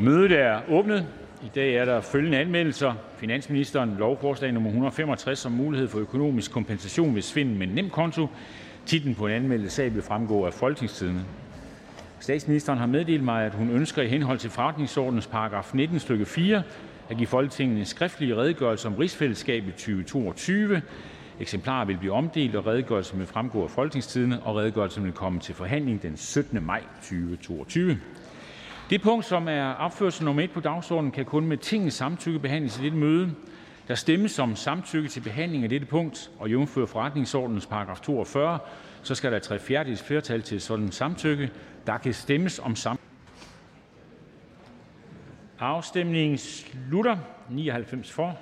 Mødet er åbnet. I dag er der følgende anmeldelser. Finansministeren, lovforslag nummer 165 om mulighed for økonomisk kompensation ved svind med nem konto. Titlen på en anmeldelse sag vil fremgå af Folketingstidene. Statsministeren har meddelt mig, at hun ønsker i henhold til forretningsordens paragraf 19 stykke 4 at give Folketinget en skriftlig redegørelse om rigsfællesskabet 2022. Eksemplarer vil blive omdelt, og redegørelsen vil fremgå af Folketingstidende. og Redegørelsen vil komme til forhandling den 17. maj 2022. Det punkt, som er opført som nummer 1 på dagsordenen, kan kun med Tingets samtykke behandles i dette møde. Der stemmes om samtykke til behandling af dette punkt, og jævnfører forretningsordenens paragraf 42, så skal der tre fjerdedels flertal til sådan samtykke. Der kan stemmes om samtykke. Afstemningen slutter. 99 for,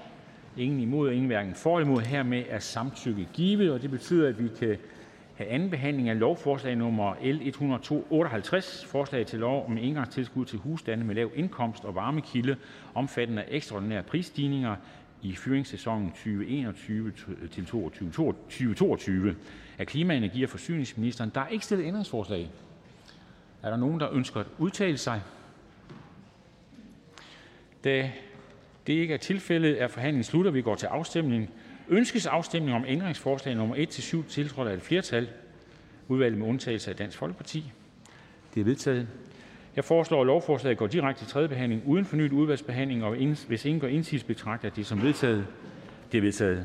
ingen imod og ingen hverken for eller imod. Hermed er samtykke givet, og det betyder, at vi kan have anden behandling af lovforslag nummer L 158, forslag til lov om engangstilskud til husstande med lav indkomst og varmekilde omfattende af ekstraordinære prisstigninger i fyringssæsonen 2021 til 2022 af klima-, energi- og forsyningsministeren. Der er ikke stillet ændringsforslag. Er der nogen, der ønsker at udtale sig? Da det ikke er tilfældet, er forhandlingen sluttet, vi går til afstemning. Ønskes afstemning om ændringsforslag nummer 1-7, tiltrådt af et flertal (udvalget med undtagelse af Dansk Folkeparti)? Det er vedtaget. Jeg foreslår, at lovforslaget går direkte til tredje behandling uden fornyet udvalgsbehandling, og hvis ingen gør indsigelse, betragter jeg det som vedtaget. Det er vedtaget.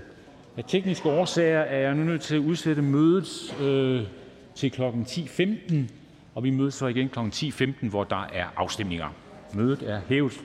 Af tekniske årsager er jeg nu nødt til at udsætte mødet øh, til kl. 10.15, og vi mødes så igen kl. 10.15, hvor der er afstemninger. Mødet er hævet.